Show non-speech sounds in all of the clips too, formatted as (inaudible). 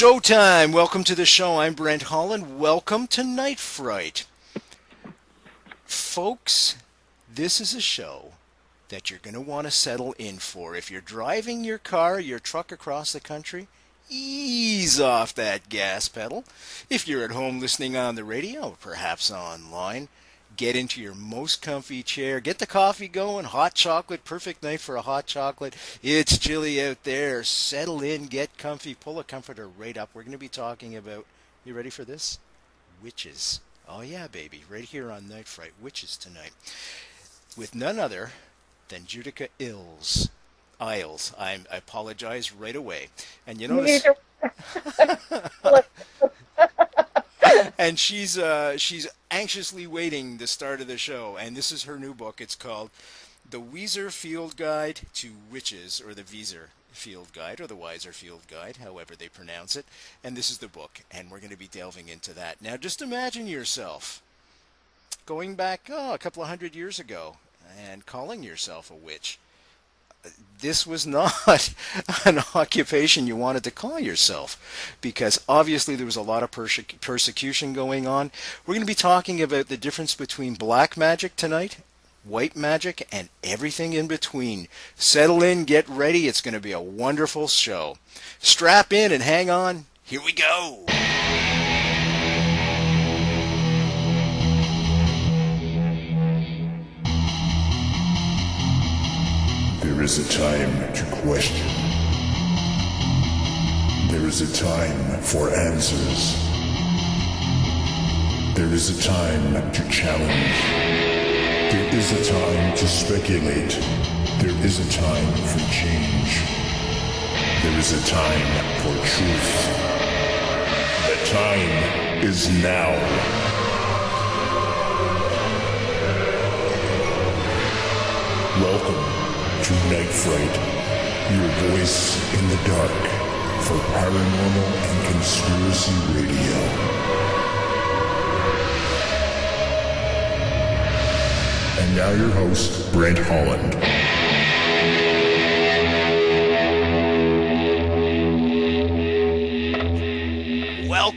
Showtime! Welcome to the show. I'm Brent Holland. Welcome to Night Fright. Folks, this is a show that you're going to want to settle in for. If you're driving your car, your truck across the country, ease off that gas pedal. If you're at home listening on the radio, perhaps online, get into your most comfy chair, get the coffee going, hot chocolate, perfect night for a hot chocolate. It's chilly out there. Settle in, get comfy, pull a comforter right up. We're going to be talking about, you ready for this? Witches. Oh, yeah, baby. Right here on Night Fright. Witches tonight. With none other than Judika Ills. Isles. I'm, I apologize right away. And you notice. (laughs) (laughs) and she's uh, she's anxiously waiting the start of the show. And this is her new book. It's called The Weezer Field Guide to Witches, or the Weezer Field Guide, or the Weiser Field Guide, however they pronounce it. And this is the book, and we're going to be delving into that. Now, just imagine yourself going back oh, a couple of hundred years ago and calling yourself a witch this was not (laughs) an occupation you wanted to call yourself because obviously there was a lot of perse- persecution going on. We're going to be talking about the difference between black magic tonight, white magic, and everything in between. Settle in, get ready. It's going to be a wonderful show. Strap in and hang on. Here we go. There is a time to question. There is a time for answers. There is a time to challenge. There is a time to speculate. There is a time for change. There is a time for truth. The time is now. Welcome to Night Fright, your voice in the dark for paranormal and conspiracy radio. And now your host, Brent Holland.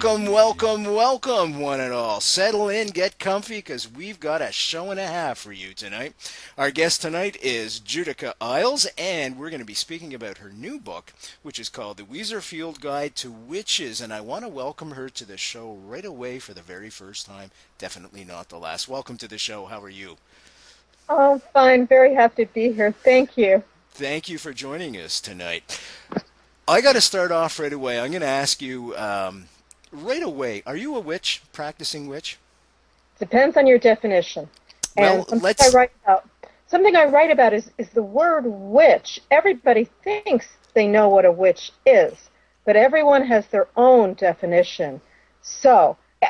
Welcome, welcome, welcome, one and all. Settle in, get comfy, because we've got a show and a half for you tonight. Our guest tonight is Judika Isles, and we're going to be speaking about her new book, which is called The Weiser Field Guide to Witches. And I want to welcome her to the show right away for the very first time. Definitely not the last. Welcome to the show. How are you? Oh, fine. Very happy to be here. Thank you. Thank you for joining us tonight. I got to start off right away. I'm going to ask you um, right away, are you a witch, practicing witch? Depends on your definition. Well, and something let's- I write about something I write about is, is the word witch. Everybody thinks they know what a witch is, but everyone has their own definition. So, eh,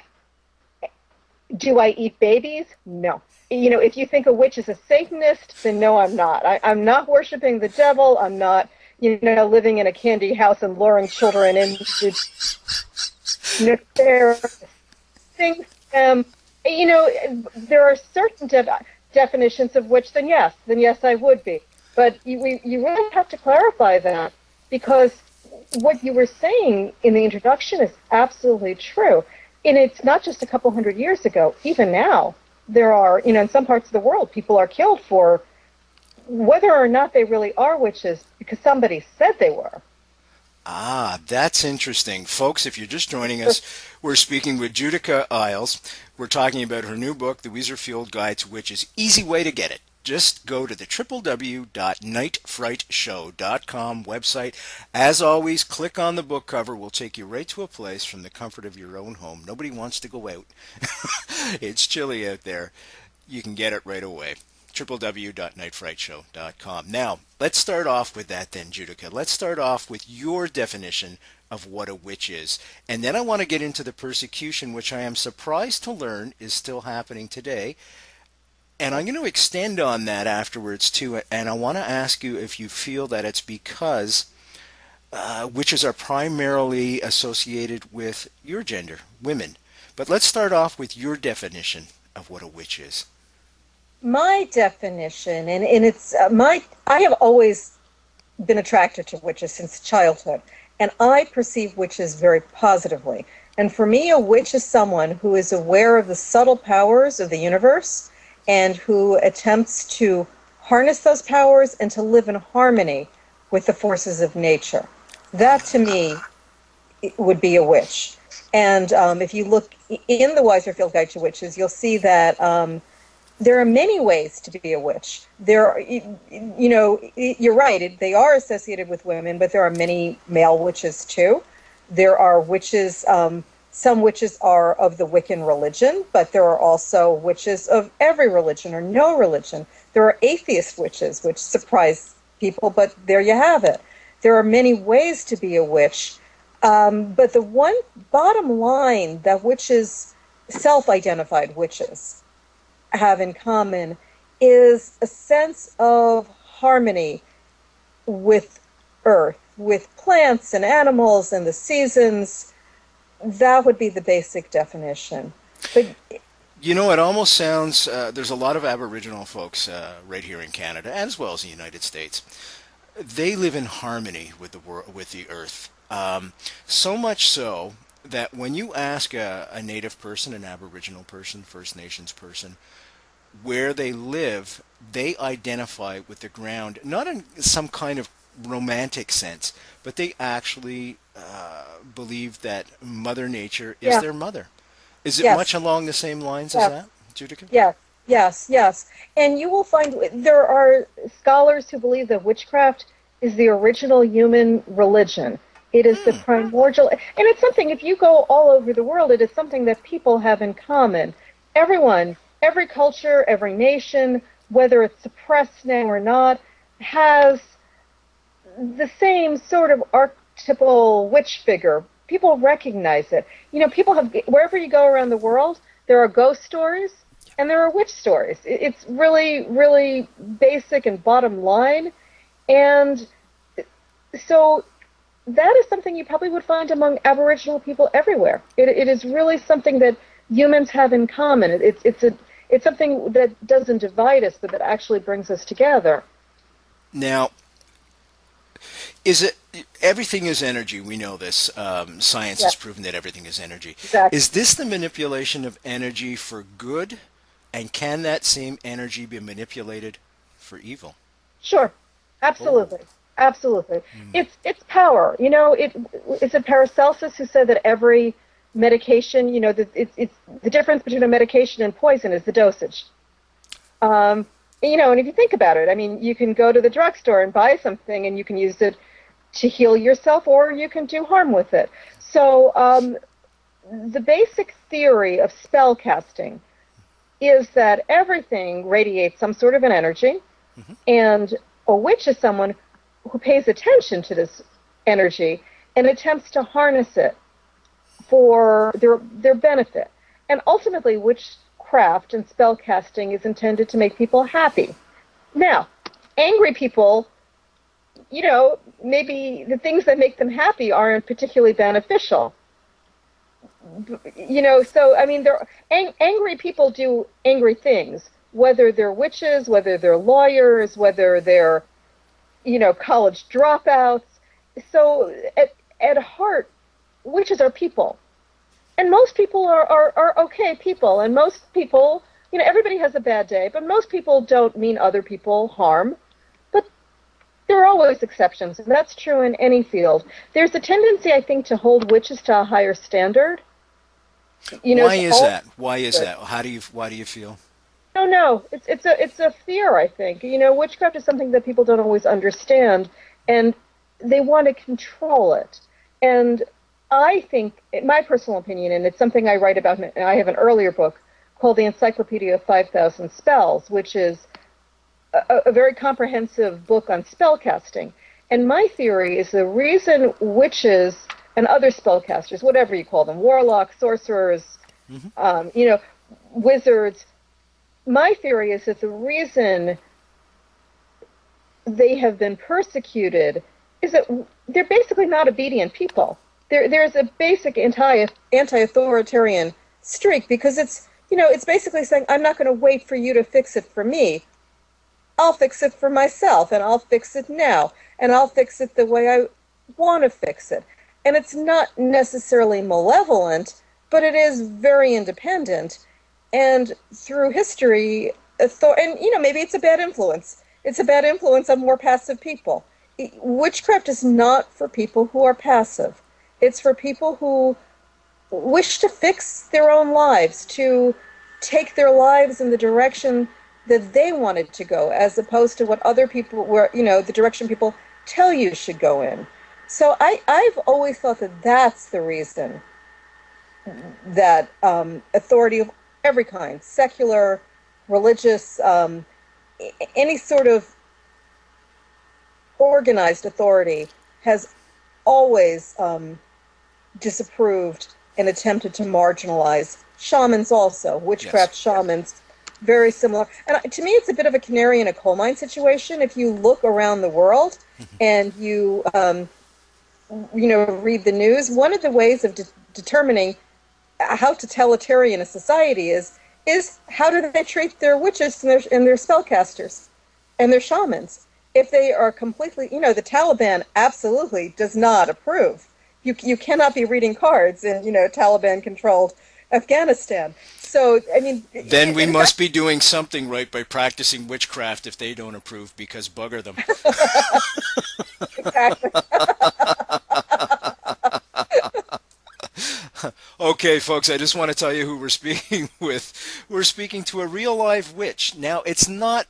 do I eat babies? No. You know, if you think a witch is a Satanist, then no, I'm not. I, I'm not worshiping the devil. I'm not, you know, living in a candy house and luring children into nefarious things. Um, you know, there are certain de- definitions of which, then yes, then yes, I would be. But you, we, you really have to clarify that because what you were saying in the introduction is absolutely true. And it's not just a couple hundred years ago. Even now, there are, you know, in some parts of the world, people are killed for whether or not they really are witches because somebody said they were. Ah, that's interesting. Folks, if you're just joining us, (laughs) we're speaking with Judika Isles. We're talking about her new book, The Weiser Field Guide to Witches. Easy way to get it. Just go to the www.nightfrightshow.com website. As always, click on the book cover. We'll take you right to a place from the comfort of your own home. Nobody wants to go out. (laughs) it's chilly out there. You can get it right away www.nightfrightshow.com. Now, let's start off with that then, Judika. Let's start off with your definition of what a witch is. And then I want to get into the persecution, which I am surprised to learn is still happening today. And I'm going to extend on that afterwards too. And I want to ask you if you feel that it's because uh, witches are primarily associated with your gender, women. But let's start off with your definition of what a witch is my definition and, and it's uh, my i have always been attracted to witches since childhood And I perceive witches very positively. And for me, a witch is someone who is aware of the subtle powers of the universe and who attempts to harness those powers and to live in harmony with the forces of nature. That to me would be a witch. And um, if you look in the Weiser Field Guide to Witches, you'll see that um, there are many ways to be a witch. There, are, you know, you're right. They are associated with women, but there are many male witches too. There are witches. Um, some witches are of the Wiccan religion, but there are also witches of every religion or no religion. There are atheist witches, which surprise people, but there you have it. There are many ways to be a witch. Um, but the one bottom line that witches, self identified witches, have in common is a sense of harmony with earth, with plants and animals and the seasons. That would be the basic definition. But you know, it almost sounds. Uh, there's a lot of Aboriginal folks uh, right here in Canada, as well as the United States. They live in harmony with the world, with the earth. Um, so much so that when you ask a, a native person, an Aboriginal person, First Nations person, where they live, they identify with the ground, not in some kind of romantic sense, but they actually uh, believe that Mother Nature is yeah. their mother. Is it yes. much along the same lines yes. as that, Judika? Yes, yes, yes. And you will find there are scholars who believe that witchcraft is the original human religion. It is the hmm. primordial, and it's something, if you go all over the world, it is something that people have in common. Everyone, every culture, every nation, whether it's suppressed now or not, has the same sort of archetypal witch figure. People recognize it. You know, people have, wherever you go around the world, there are ghost stories and there are witch stories. It's really, really basic and bottom line. And so that is something you probably would find among Aboriginal people everywhere. It, it is really something that humans have in common. It, it's it's a it's something that doesn't divide us, but that actually brings us together. Now, is it everything is energy? We know this. Um, science has proven that everything is energy. Exactly. Is this the manipulation of energy for good, and can that same energy be manipulated for evil? Sure, absolutely. Oh. Absolutely. Mm. It's it's power. You know, it it's a Paracelsus who said that every medication, you know, the, it's it's the difference between a medication and poison is the dosage. Um, you know, and if you think about it, I mean, you can go to the drugstore and buy something, and you can use it to heal yourself, or you can do harm with it. So, um, the basic theory of spell casting is that everything radiates some sort of an energy, mm-hmm. and a witch is someone who pays attention to this energy and attempts to harness it for their their benefit. And ultimately, witchcraft and spell casting is intended to make people happy. Now, angry people, you know, maybe the things that make them happy aren't particularly beneficial. You know, so I mean, they're ang- angry people do angry things, whether they're witches, whether they're lawyers, whether they're you know, college dropouts. So at, at heart, witches are people. And most people are, are, are okay people. And most people, you know, everybody has a bad day, but most people don't mean other people harm. But there are always exceptions, and that's true in any field. There's a tendency, I think, to hold witches to a higher standard. You know, why is that? Why is that? How do you why do you feel? No, no, it's it's a it's a fear. I think you know witchcraft is something that people don't always understand, and they want to control it. And I think, in my personal opinion, and it's something I write about. I have an earlier book called the Encyclopedia of Five Thousand Spells, which is a, a very comprehensive book on spell casting. And my theory is the reason witches and other spellcasters, whatever you call them, warlocks, sorcerers, mm-hmm. um, you know, wizards, my theory is that the reason they have been persecuted is that they're basically not obedient people. There, there's a basic anti anti-authoritarian streak because it's you know it's basically saying I'm not going to wait for you to fix it for me. I'll fix it for myself, and I'll fix it now, and I'll fix it the way I want to fix it. And it's not necessarily malevolent, but it is very independent. And through history, author- and you know, maybe it's a bad influence. It's a bad influence on more passive people. Witchcraft is not for people who are passive. It's for people who wish to fix their own lives, to take their lives in the direction that they wanted to go, as opposed to what other people were, you know, the direction people tell you should go in. So I, I've always thought that that's the reason that um, authority of every kind, secular, religious, um, any sort of organized authority, has always um, disapproved and attempted to marginalize shamans also, witchcraft yes. shamans, very similar. And to me, it's a bit of a canary in a coal mine situation. If you look around the world and you, um, you know, read the news, one of the ways of de- determining how totalitarian a society is is how do they treat their witches and their, and their spellcasters and their shamans if they are completely you know the taliban absolutely does not approve you, you cannot be reading cards in you know taliban controlled afghanistan so i mean then we must be doing something right by practicing witchcraft if they don't approve because bugger them exactly (laughs) (laughs) okay, folks, I just want to tell you who we're speaking (laughs) with. We're speaking to a real live witch. Now, it's not,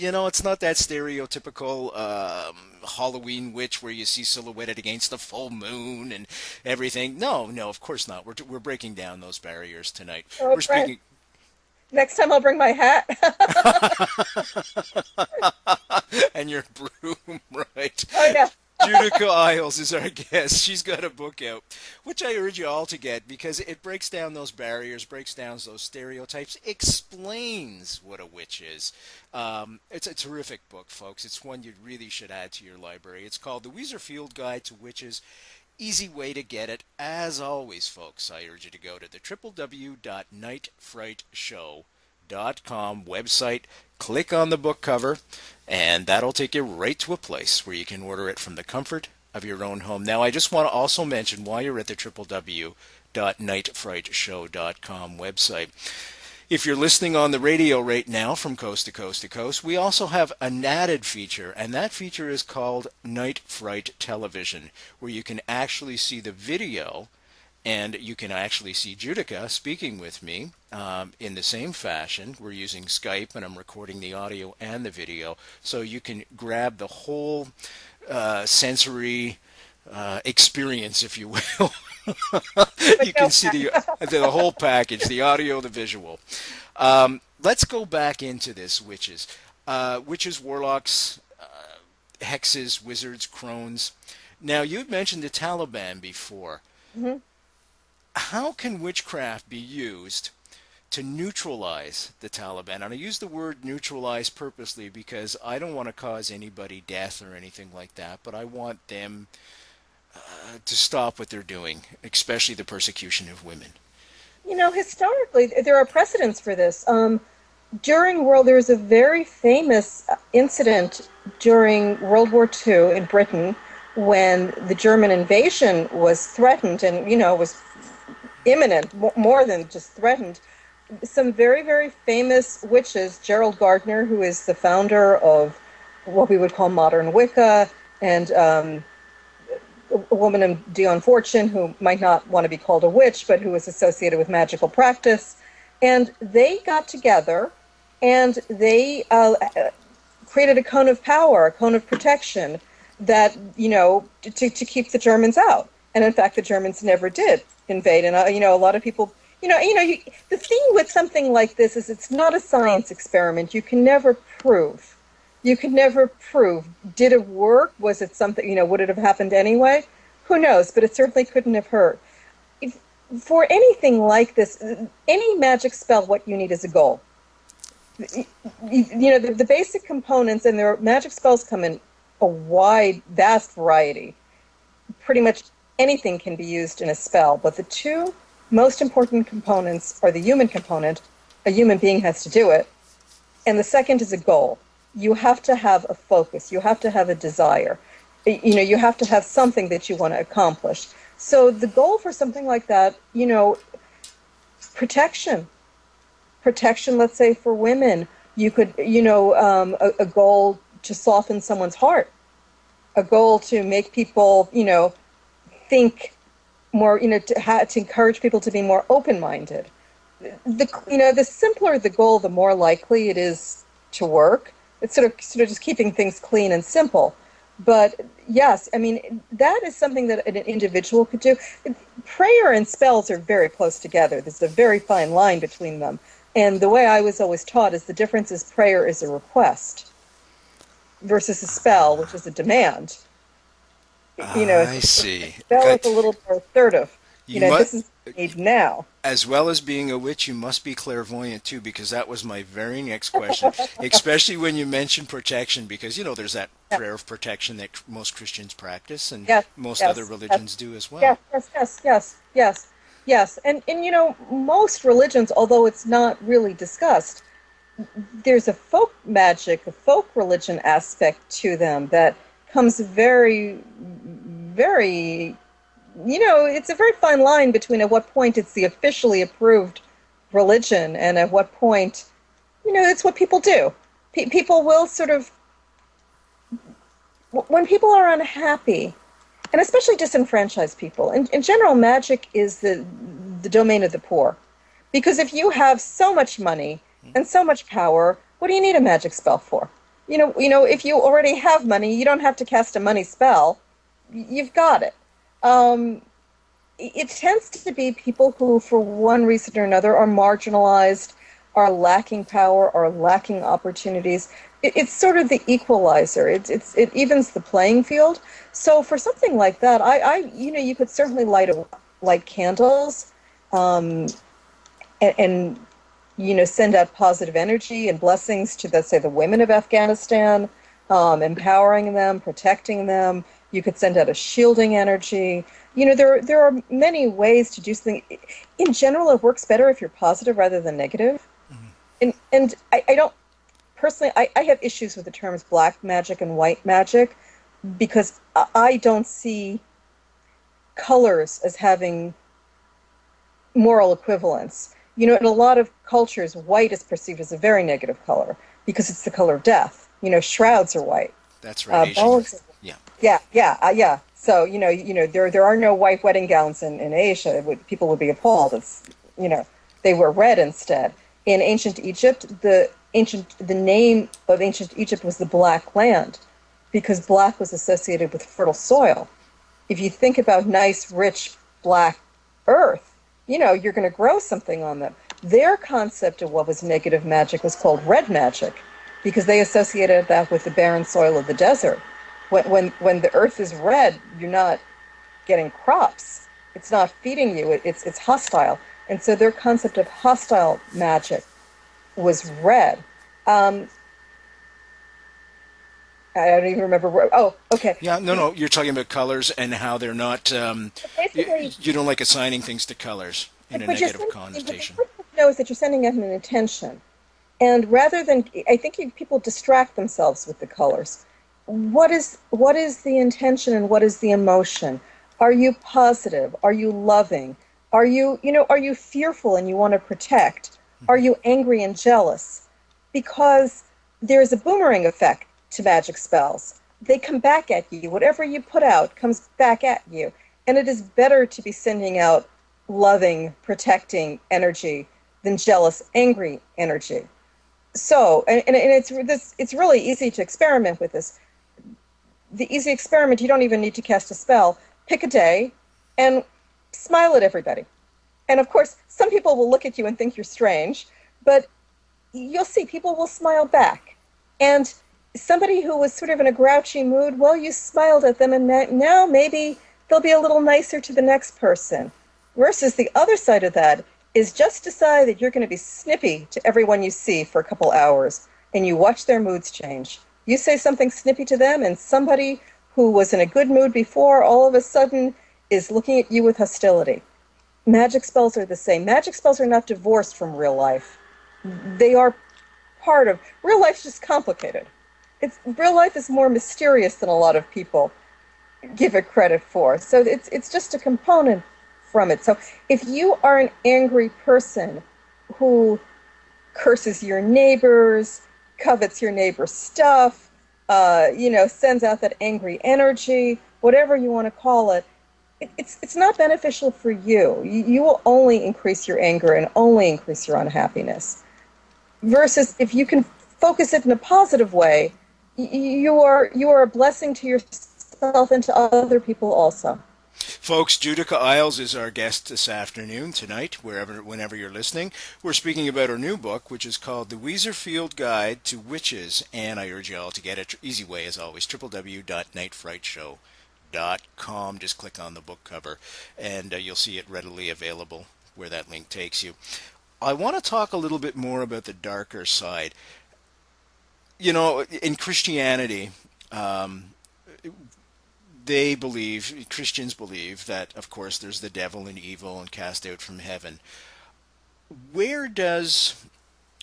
you know, it's not that stereotypical um, Halloween witch where you see silhouetted against the full moon and everything. No, no, of course not. We're, we're breaking down those barriers tonight. Oh, we're speaking. Next time I'll bring my hat. (laughs) (laughs) and your broom, (laughs) right? Oh, yeah. Judika Isles is our (laughs) guest. She's got a book out, which I urge you all to get because it breaks down those barriers, breaks down those stereotypes, explains what a witch is. Um, it's a terrific book, folks. It's one you really should add to your library. It's called The Weiser Field Guide to Witches. Easy way to get it. As always, folks, I urge you to go to the www.nightfrightshow.com website click on the book cover, and that'll take you right to a place where you can order it from the comfort of your own home. Now, I just want to also mention while you're at the www.nightfrightshow.com website, if you're listening on the radio right now from coast to coast to coast, we also have an added feature, and that feature is called Night Fright Television, where you can actually see the video and you can actually see Judika speaking with me um, in the same fashion. We're using Skype, and I'm recording the audio and the video, so you can grab the whole uh, sensory uh, experience, if you will. (laughs) you can see the (laughs) the whole package, the audio, the visual. Um, let's go back into this witches, uh, witches, warlocks, uh, hexes, wizards, crones. Now you mentioned the Taliban before. Mm-hmm how can witchcraft be used to neutralize the Taliban? And I use the word neutralize purposely because I don't want to cause anybody death or anything like that, but I want them uh, to stop what they're doing, especially the persecution of women. You know, historically, there are precedents for this. Um, during World, there was a very famous incident during World War II in Britain when the German invasion was threatened and, you know, was imminent, more than just threatened. Some very, very famous witches, Gerald Gardner, who is the founder of what we would call modern Wicca, and um, a woman named Dion Fortune, who might not want to be called a witch, but who was associated with magical practice. And they got together and they uh, created a cone of power, a cone of protection that, you know, to, to keep the Germans out. And in fact, the Germans never did invade. And uh, you know, a lot of people, you know, you know, you, the thing with something like this is it's not a science experiment. You can never prove. You can never prove. Did it work? Was it something? You know, would it have happened anyway? Who knows? But it certainly couldn't have hurt. If, for anything like this, any magic spell, what you need is a goal. You, you know, the, the basic components, and their magic spells come in a wide, vast variety. Pretty much anything can be used in a spell, but the two most important components are the human component, a human being has to do it, and the second is a goal. You have to have a focus, you have to have a desire. you know, you have to have something that you want to accomplish. So the goal for something like that, you know, protection, protection. Let's say for women, you could, you know, um, a, a goal to soften someone's heart, a goal to make people, you know, think more, you know, to, ha- to encourage people to be more open-minded. The, you know, the simpler the goal, the more likely it is to work. It's sort of, sort of just keeping things clean and simple. But yes, I mean, that is something that an individual could do. Prayer and spells are very close together. There's a very fine line between them. And the way I was always taught is the difference is prayer is a request versus a spell, which is a demand. You know, I see. Spell is a little more assertive. You, you know, this is now. As well as being a witch, you must be clairvoyant too, because that was my very next question. (laughs) Especially when you mentioned protection, because you know there's that prayer of protection that most Christians practice, and yes, most yes, other religions yes, do as well. Yes, yes, yes, yes, yes, yes. And and you know most religions, although it's not really discussed, there's a folk magic, a folk religion aspect to them that comes very, very you know, it's a very fine line between at what point it's the officially approved religion and at what point, you know, it's what people do. P- people will sort of, when people are unhappy, and especially disenfranchised people, in, in general, magic is the, the domain of the poor. Because if you have so much money and so much power, what do you need a magic spell for? You know, you know, if you already have money, you don't have to cast a money spell. You've got it um, it tends to be people who, for one reason or another, are marginalized, are lacking power, are lacking opportunities. It, it's sort of the equalizer. It, it's, it evens the playing field. So for something like that, I, I you know, you could certainly light a, light candles, um, and, and you know, send out positive energy and blessings to, let's say, the women of Afghanistan, um, empowering them, protecting them, you could send out a shielding energy. You know, there there are many ways to do something. In general, it works better if you're positive rather than negative. Mm-hmm. And and I, I don't personally. I, I have issues with the terms black magic and white magic because I don't see colors as having moral equivalence. You know, in a lot of cultures, white is perceived as a very negative color because it's the color of death. You know, shrouds are white. That's right. Uh, yeah. Yeah, yeah, uh, yeah. So you know, you know, there there are no white wedding gowns in in Asia. Would, people would be appalled if you know they were red instead. In ancient Egypt, the ancient the name of ancient Egypt was the Black Land because black was associated with fertile soil. If you think about nice, rich black earth, you know, you're going to grow something on them. Their concept of what was negative magic was called red magic because they associated that with the barren soil of the desert when, when, when the earth is red, you're not getting crops. It's not feeding you. It, it's, it's hostile. And so their concept of hostile magic was red. Um, I don't even remember where. Oh, okay. Yeah, no, no. You're talking about colors and how they're not. Um, you, you, don't like assigning things to colors in a negative connotation. No, is that you're sending out an intention, and rather than, I think you, people distract themselves with the colors what is what is the intention and what is the emotion? Are you positive? Are you loving? Are you, you know, are you fearful and you want to protect? Are you angry and jealous? Because there's a boomerang effect to magic spells. They come back at you. Whatever you put out comes back at you. And it is better to be sending out loving, protecting energy than jealous, angry energy. So, and, and it's this, it's really easy to experiment with this the easy experiment, you don't even need to cast a spell. Pick a day and smile at everybody. And of course, some people will look at you and think you're strange, but you'll see people will smile back. And somebody who was sort of in a grouchy mood, well, you smiled at them, and now maybe they'll be a little nicer to the next person. Versus the other side of that is just decide that you're going to be snippy to everyone you see for a couple hours, and you watch their moods change. You say something snippy to them, and somebody who was in a good mood before all of a sudden is looking at you with hostility. Magic spells are the same. Magic spells are not divorced from real life. They are part of real life's just complicated. It's real life is more mysterious than a lot of people give it credit for. So it's it's just a component from it. So if you are an angry person who curses your neighbors, covets your neighbor's stuff, uh, you know, sends out that angry energy, whatever you want to call it, it, it's it's not beneficial for you. you. You will only increase your anger and only increase your unhappiness. Versus if you can focus it in a positive way, you are you are a blessing to yourself and to other people also. Folks, Judika Illes is our guest this afternoon, tonight, wherever, whenever you're listening. We're speaking about her new book, which is called The Weiser Field Guide to Witches, and I urge you all to get it easy way as always, www.nightfrightshow.com. Just click on the book cover, and uh, you'll see it readily available where that link takes you. I want to talk a little bit more about the darker side. You know, in Christianity, um, they believe, Christians believe, that of course there's the devil and evil and cast out from heaven. Where does,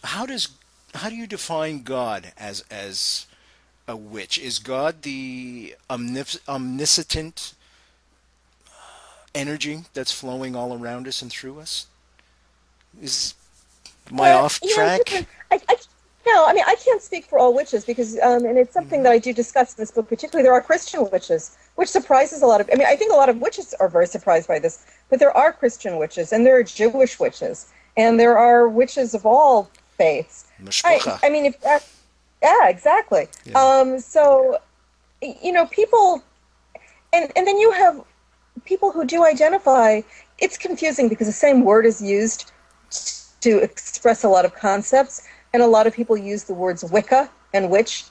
how does, how do you define God as as a witch? Is God the omnis- omniscient energy that's flowing all around us and through us? Is my uh, off track? I, I no, I mean I can't speak for all witches because, um, and it's something that I do discuss in this book. Particularly, there are Christian witches, which surprises a lot of. I mean, I think a lot of witches are very surprised by this, but there are Christian witches and there are Jewish witches and there are witches of all faiths. I, I, mean, if that, yeah, exactly. Yeah. Um, so, you know, people, and and then you have people who do identify. It's confusing because the same word is used to express a lot of concepts and a lot of people use the words Wicca and witch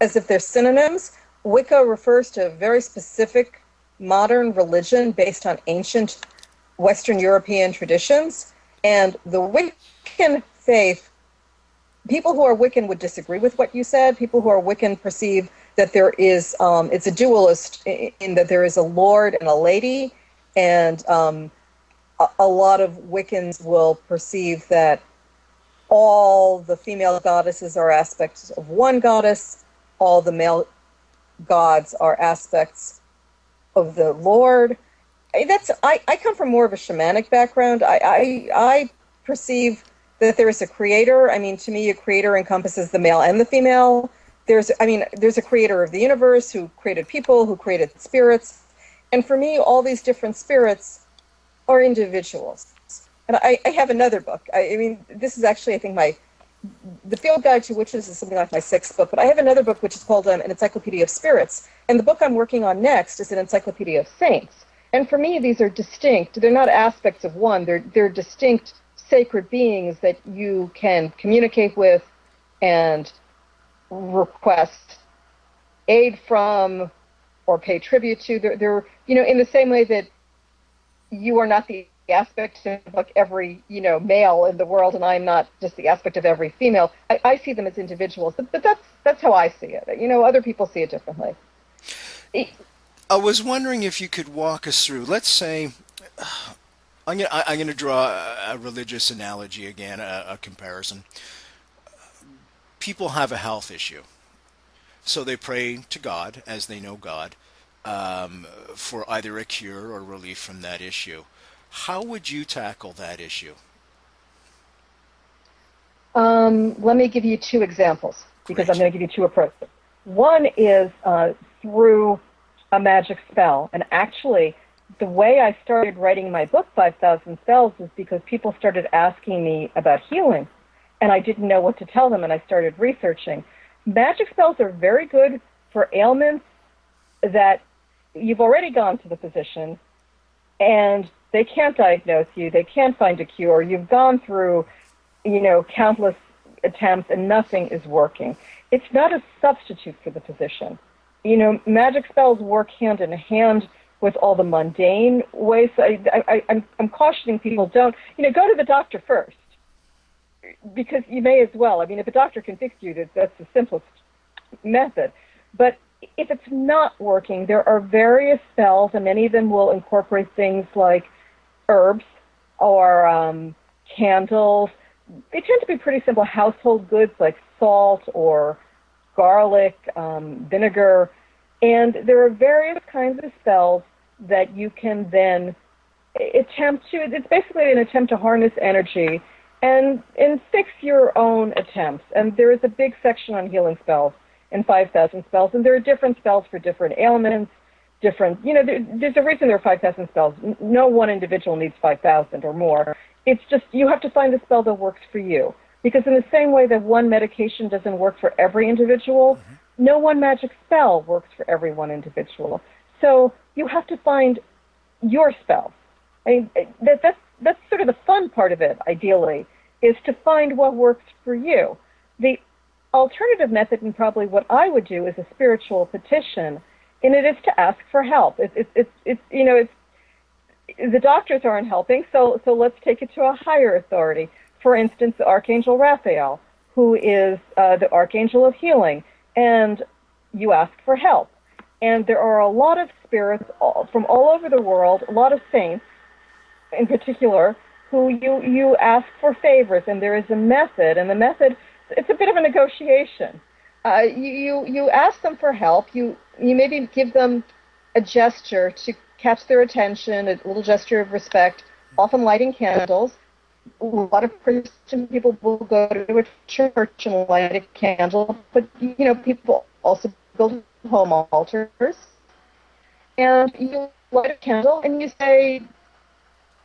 as if they're synonyms. Wicca refers to a very specific modern religion based on ancient Western European traditions. And the Wiccan faith, people who are Wiccan would disagree with what you said. People who are Wiccan perceive that there is, um, it's a dualist in that there is a lord and a lady. And um, a, a lot of Wiccans will perceive that all the female goddesses are aspects of one goddess, all the male gods are aspects of the Lord. That's I, I come from more of a shamanic background. I, I I perceive that there is a creator. I mean, to me, a creator encompasses the male and the female. There's, I mean, there's a creator of the universe who created people, who created spirits, and for me, all these different spirits are individuals. And I, I have another book. I, I, mean, this is actually, I think, my the Field Guide to Witches is something like my sixth book. But I have another book which is called um, An Encyclopedia of Spirits. And the book I'm working on next is an Encyclopedia of Saints. And for me, these are distinct. They're not aspects of one. They're they're distinct sacred beings that you can communicate with and request aid from or pay tribute to. They're, they're you know in the same way that you are not the aspect of like every you know male in the world, and I'm not just the aspect of every female. I, I see them as individuals, but, but that's that's how I see it. You know, other people see it differently. I was wondering if you could walk us through. Let's say (sighs) I'm gonna I'm gonna draw a, religious analogy again, a, a comparison. People have a health issue, so they pray to God as they know God um, for either a cure or relief from that issue. How would you tackle that issue? Um, let me give you two examples because Great. I'm going to give you two approaches. One is uh, through a magic spell, and actually, the way I started writing my book, 5,000 Spells, is because people started asking me about healing, and I didn't know what to tell them, and I started researching. Magic spells are very good for ailments that you've already gone to the physician, and they can't diagnose you. They can't find a cure. You've gone through, you know, countless attempts and nothing is working. It's not a substitute for the physician. You know, magic spells work hand in hand with all the mundane ways. I, I, I'm, I'm cautioning people don't, you know, go to the doctor first because you may as well. I mean, if a doctor can fix you, that's the simplest method. But if it's not working, there are various spells, and many of them will incorporate things like herbs or um, candles. They tend to be pretty simple household goods like salt or garlic, um, vinegar. And there are various kinds of spells that you can then attempt to, it's basically an attempt to harness energy and, and fix your own attempts. And there is a big section on healing spells and 5,000 spells, and there are different spells for different ailments, different, you know, there, there's a reason there are 5,000 spells. No one individual needs 5,000 or more. It's just you have to find the spell that works for you. Because in the same way that one medication doesn't work for every individual, mm-hmm. no one magic spell works for every one individual. So you have to find your spell. I mean, that, that's, that's sort of the fun part of it, ideally, is to find what works for you. The alternative method, and probably what I would do, is a spiritual petition, and it is to ask for help. It's, it's, it's, it's you know, it's the doctors aren't helping, so so let's take it to a higher authority. For instance, the Archangel Raphael, who is uh, the Archangel of Healing, and you ask for help. And there are a lot of spirits all, from all over the world, a lot of saints in particular, who you, you ask for favors, and there is a method, and the method, it's a bit of a negotiation. Uh, you, you, you ask them for help, you, you maybe give them a gesture to catch their attention, a little gesture of respect, often lighting candles. A lot of Christian people will go to a church and light a candle, but you know, people also build home altars. And you light a candle and you say,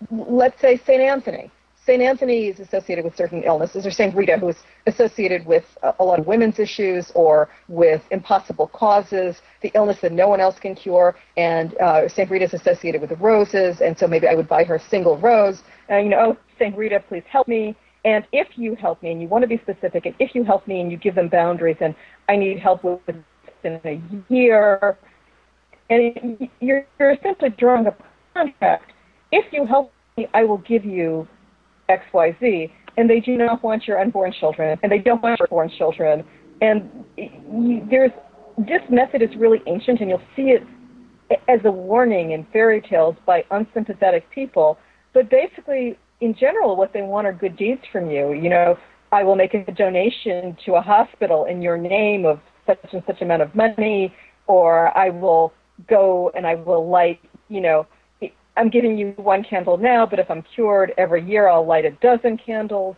let's say St. Anthony. St. Anthony is associated with certain illnesses, or St. Rita, who is associated with a lot of women's issues or with impossible causes, the illness that no one else can cure. And uh, St. Rita is associated with the roses, and so maybe I would buy her a single rose. And, you know, oh, St. Rita, please help me. And if you help me, and you want to be specific, and if you help me and you give them boundaries, and I need help with in a year, and you're, you're simply drawing a contract. If you help me, I will give you XYZ, and they do not want your unborn children, and they don't want your born children. And there's this method is really ancient, and you'll see it as a warning in fairy tales by unsympathetic people. But basically, in general, what they want are good deeds from you. You know, I will make a donation to a hospital in your name of such and such amount of money, or I will go and I will light, you know, I'm giving you one candle now, but if I'm cured every year, I'll light a dozen candles.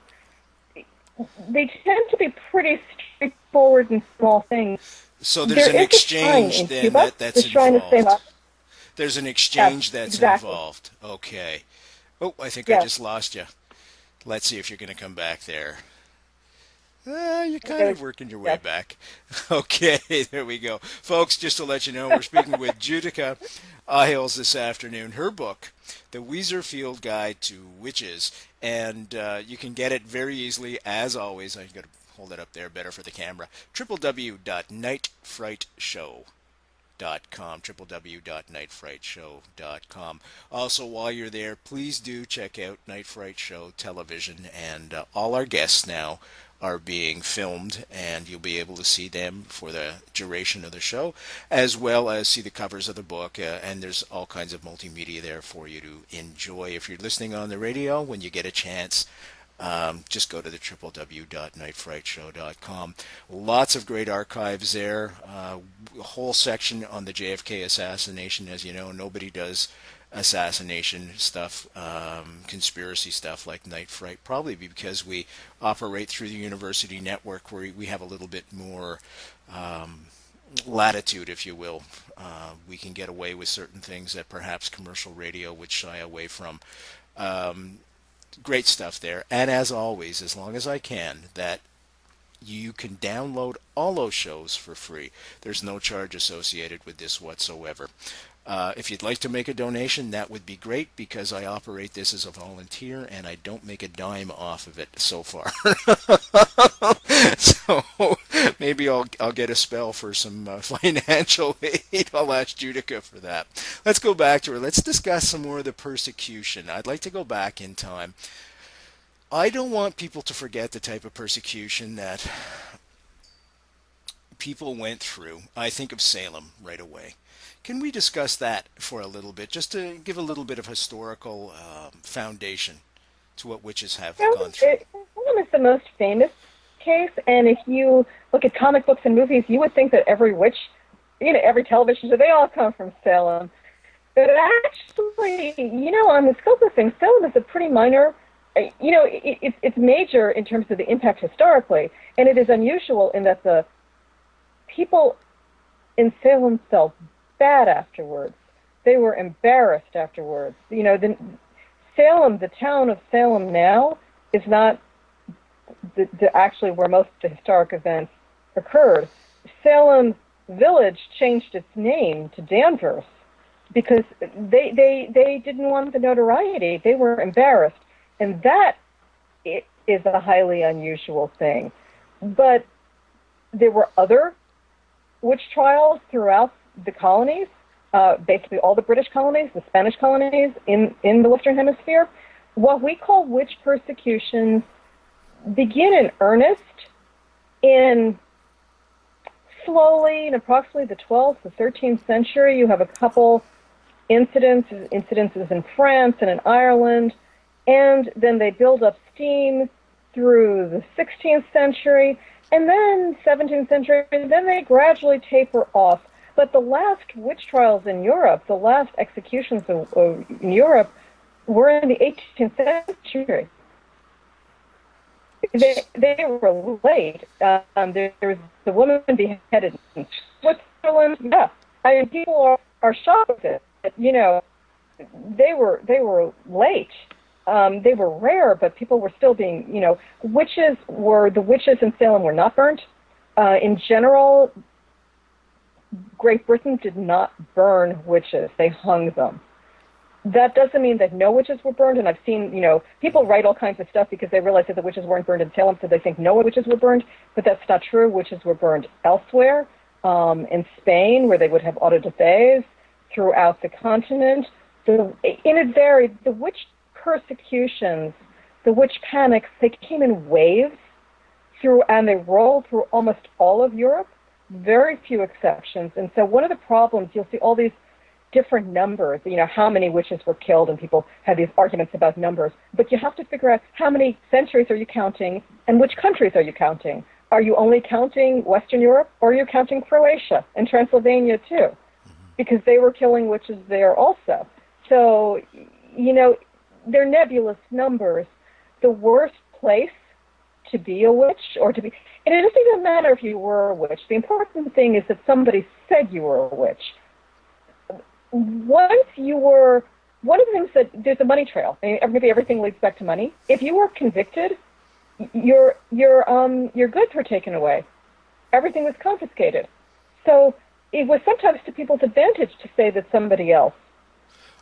They tend to be pretty straightforward and small things. So there's there an exchange then Cuba, that, that's the involved. There's an exchange yes, that's exactly. involved. Okay. Oh, I think yes. I just lost you. Let's see if you're going to come back there. Uh, you're kind of working your way back. (laughs) Okay, (laughs) there we go. Folks, just to let you know, we're speaking with (laughs) Judika Isles this afternoon. Her book, The Weiser Field Guide to Witches, and uh, you can get it very easily, as always. I'm going to hold it up there better for the camera. www.nightfrightshow.com www.nightfrightshow.com also while you're there please do check out night fright show television and uh, all our guests now are being filmed, and you'll be able to see them for the duration of the show, as well as see the covers of the book. Uh, and there's all kinds of multimedia there for you to enjoy. If you're listening on the radio, when you get a chance, um, just go to the www.nightfrightshow.com. Lots of great archives there. Uh, a whole section on the JFK assassination. As you know, nobody does assassination stuff, um, conspiracy stuff like Night Fright, probably because we operate through the university network where we have a little bit more um, latitude, if you will. Uh, we can get away with certain things that perhaps commercial radio would shy away from. Um, great stuff there. And as always, as long as I can, that you can download all those shows for free. There's no charge associated with this whatsoever. Uh, if you'd like to make a donation, that would be great because I operate this as a volunteer and I don't make a dime off of it so far. (laughs) so maybe I'll I'll get a spell for some uh, (laughs) financial aid. I'll ask Judika for that. Let's go back to her. Let's discuss some more of the persecution. I'd like to go back in time. I don't want people to forget the type of persecution that people went through. I think of Salem right away. Can we discuss that for a little bit, just to give a little bit of historical um, foundation to what witches have gone through? Salem is the most famous case, and if you look at comic books and movies, you would think that every witch you know, every television show, they all come from Salem. But actually, you know, on the scope of things, Salem is a pretty minor, uh, you know, it, it, it's major in terms of the impact historically, and it is unusual in that the people in Salem felt bad afterwards. They were embarrassed afterwards. You know, the, Salem, the town of Salem now, is not the, the, actually where most of the historic events occurred. Salem Village changed its name to Danvers because they they they didn't want the notoriety. They were embarrassed, and that is a highly unusual thing. But there were other witch trials throughout the colonies, uh, basically all the British colonies, the Spanish colonies in in the Western Hemisphere. What we call witch persecutions begin in earnest in slowly in approximately the 12th to 13th century. You have a couple incidents, incidences in France and in Ireland, and then they build up steam through the 16th century, and then 17th century, and then they gradually taper off. But the last witch trials in Europe, the last executions in Europe, were in the 18th century they they were late. Um, there, there was the woman beheaded in Switzerland. Yeah, I mean people are are shocked it. You know, they were they were late. Um, they were rare, but people were still being. You know, witches were the witches in Salem were not burnt. Uh, in general, Great Britain did not burn witches; they hung them that doesn't mean that no witches were burned. And I've seen, you know, people write all kinds of stuff because they realize that the witches weren't burned in Salem, so they think no witches were burned. But that's not true. Witches were burned elsewhere, um, in Spain, where they would have auto de fe, throughout the continent. The, and it varied. The witch persecutions, the witch panics, they came in waves through, and they rolled through almost all of Europe. Very few exceptions. And so one of the problems, you'll see all these different numbers, you know, how many witches were killed, and people have these arguments about numbers. But you have to figure out how many centuries are you counting and which countries are you counting. Are you only counting Western Europe or are you counting Croatia and Transylvania too? Because they were killing witches there also. So, you know, they're nebulous numbers. The worst place to be a witch or to be, and it doesn't even matter if you were a witch. The important thing is that somebody said you were a witch once you were one of the things that there's a money trail. I mean, maybe everything leads back to money. If you were convicted, your your um your goods were taken away. Everything was confiscated. So it was sometimes to people's advantage to say that somebody else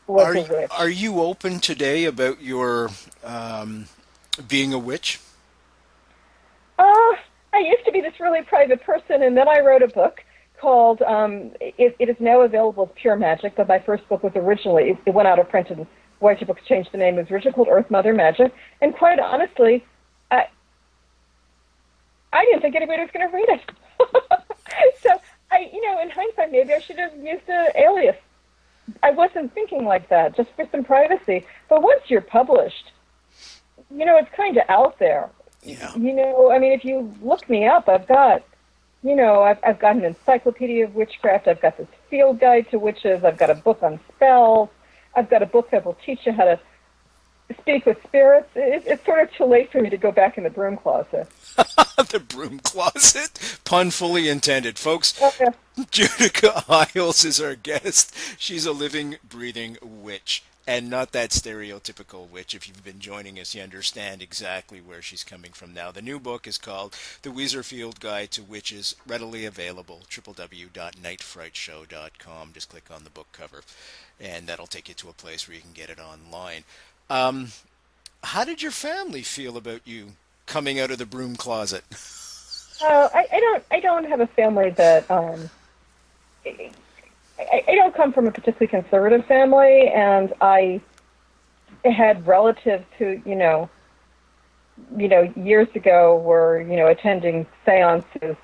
was are, a witch. Are you open today about your um, being a witch? I used to be this really private person, and then I wrote a book called, um, it, it is now available as Pure Magic, but my first book was originally, it, went out of print and White Books changed the name. It was originally called Earth Mother Magic. And quite honestly, I, I didn't think anybody was going to read it. (laughs) so I, you know, in hindsight, maybe I should have used an alias. I wasn't thinking like that, just for some privacy. But once you're published, you know, it's kind of out there. Yeah. You know, I mean, if you look me up, I've got you know, I've, I've got an encyclopedia of witchcraft. I've got this field guide to witches. I've got a book on spells. I've got a book that will teach you how to speak with spirits. It, it's sort of too late for me to go back in the broom closet. (laughs) the broom closet? Pun fully intended. Folks, oh, okay. (laughs) Judika Illes is our guest. She's a living, breathing witch and not that stereotypical witch. If you've been joining us, you understand exactly where she's coming from now. The new book is called The Weiser Field Guide to Witches, readily available, www.nightfrightshow.com. Just click on the book cover, and that'll take you to a place where you can get it online. Um, how did your family feel about you coming out of the broom closet? Uh, I, I don't. I don't have a family that um, I, I don't come from a particularly conservative family, and I had relatives who, you know, you know, years ago were, you know, attending seances.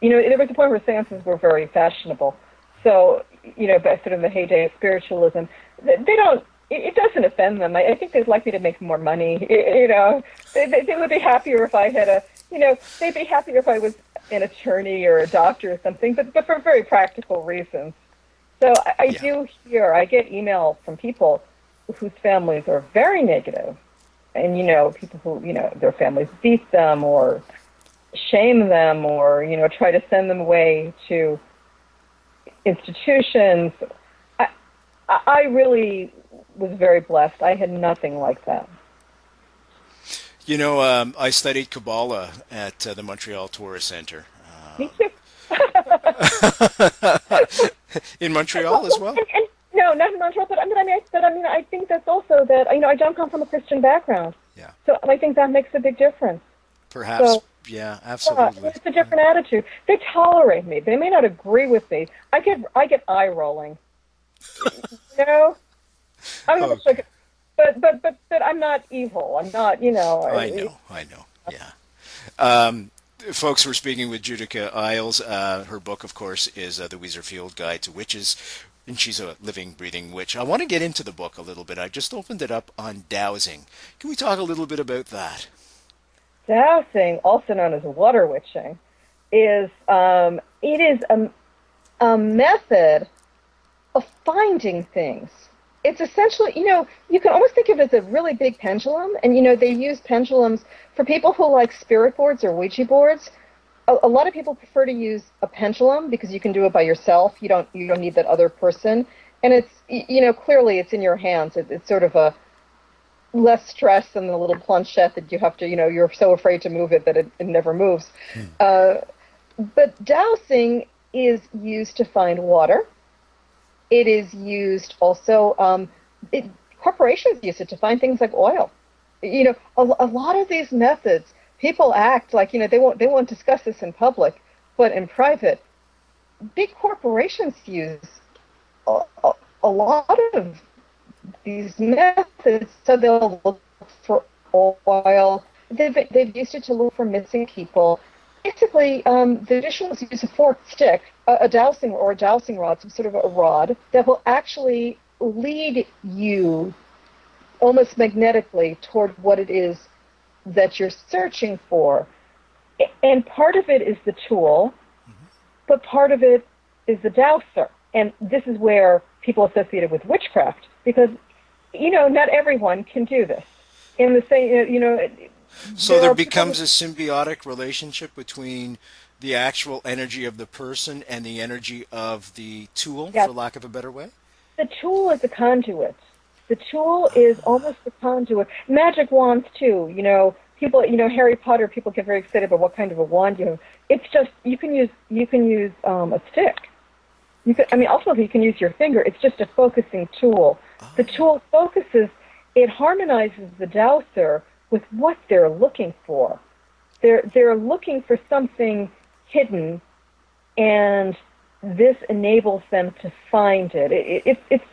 You know, there was a point where seances were very fashionable. So, you know, back sort of the heyday of spiritualism, they don't. It doesn't offend them. I, I think they'd like me to make more money. (laughs) You know, they, they, they would be happier if I had a. You know, they'd be happier if I was an attorney or a doctor or something, but but for very practical reasons. So I, I Yeah. do hear, I get email from people whose families are very negative, and you know, people who you know their families beat them or shame them or you know try to send them away to institutions. I I really was very blessed. I had nothing like that. You know, um, I studied Kabbalah at uh, the Montreal Torah Center. Me too. (laughs) In Montreal as well? And, and, no, not in Montreal, but I mean, I mean, I- but I mean, I think that's also that you know I don't come from a Christian background, Yeah. so I think that makes a big difference. Perhaps. So- yeah, Yeah, absolutely. it's a different attitude. They tolerate me. They may not agree with me. I get I get eye rolling. (laughs) you know, Okay. but but but but I'm not evil. I'm not. You know. I know, I know. Yeah. Um, folks, we're speaking with Judika Illes. Uh, her book, of course, is uh, The Weiser Field Guide to Witches, and she's a living, breathing witch. I want to get into the book a little bit. I just opened it up on dowsing. Can we talk a little bit about that? Dowsing, also known as water witching, is um, it is a, a method of finding things. It's essentially, you know, you can almost think of it as a really big pendulum, and you know they use pendulums for people who like spirit boards or Ouija boards. A, a lot of people prefer to use a pendulum because you can do it by yourself. You don't you don't need that other person, and it's you know clearly it's in your hands. It, it's sort of a less stress than the little planchette that you have to, you know, you're so afraid to move it that it, it never moves. Uh, but dowsing is used to find water. It is used also, um, it, corporations use it to find things like oil. You know, a, a lot of these methods, people act like, you know, they won't, they won't discuss this in public, but in private, big corporations use a, a, a lot of these methods, so they'll look for oil. They've, they've used it to look for missing people. Basically, um, the traditionalists use a forked stick, a, a dowsing or a dowsing rod, some sort of a rod that will actually lead you almost magnetically toward what it is that you're searching for. And part of it is the tool, mm-hmm. but part of it is the dowser. And this is where people associate it with witchcraft because, you know, not everyone can do this. In the same, you know, So There there becomes a symbiotic relationship between the actual energy of the person and the energy of the tool, for lack of a better way? the tool is a conduit. The tool is almost a conduit. Magic wands too. You know, people. You know, Harry Potter. People get very excited about what kind of a wand you have. It's just you can use you can use um, a stick. You can. I mean, ultimately you can use your finger. It's just a focusing tool. The tool focuses. It harmonizes the dowser with what they're looking for. They're they're looking for something hidden and this enables them to find it. It, it, it's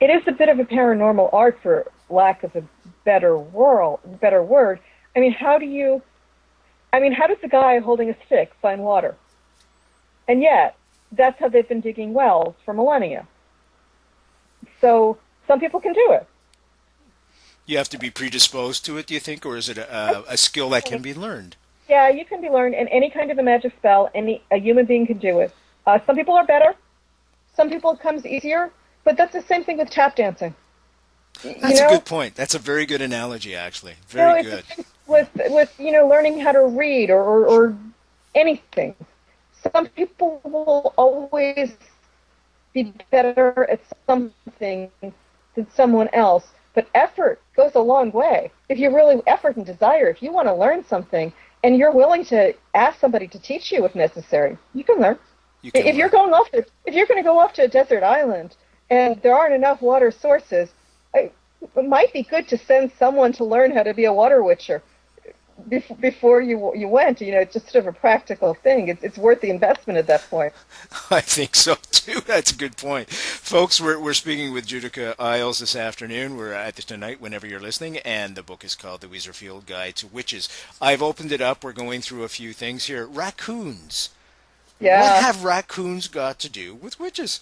it is a bit of a paranormal art, for lack of a better world, better word. I mean, how do you? I mean, how does a guy holding a stick find water? And yet, that's how they've been digging wells for millennia. So some people can do it. You have to be predisposed to it, do you think, or is it a, a skill that can be learned? Yeah, you can be learned, and any kind of a magic spell, any a human being can do it. Uh, some people are better, some people it comes easier, but that's the same thing with tap dancing. Y- That's you know, a good point. That's a very good analogy, actually. you know, Very good. with with you know learning how to read or, or, or anything. Some people will always be better at something than someone else, but effort goes a long way. If you really effort and desire, if you want to learn something and you're willing to ask somebody to teach you if necessary, you can learn. You can If you're going off to, if you're going to go off to a desert island and there aren't enough water sources, it might be good to send someone to learn how to be a water witcher bef- before you you went. You know, it's just sort of a practical thing. It's it's worth the investment at that point. (laughs) I think so too. That's a good point, folks. We're we're speaking with Judika Illes this afternoon. We're at this tonight, whenever you're listening, and the book is called The Weiser Field Guide to Witches. I've opened it up. We're going through a few things here. Raccoons. Yeah. What have raccoons got to do with witches?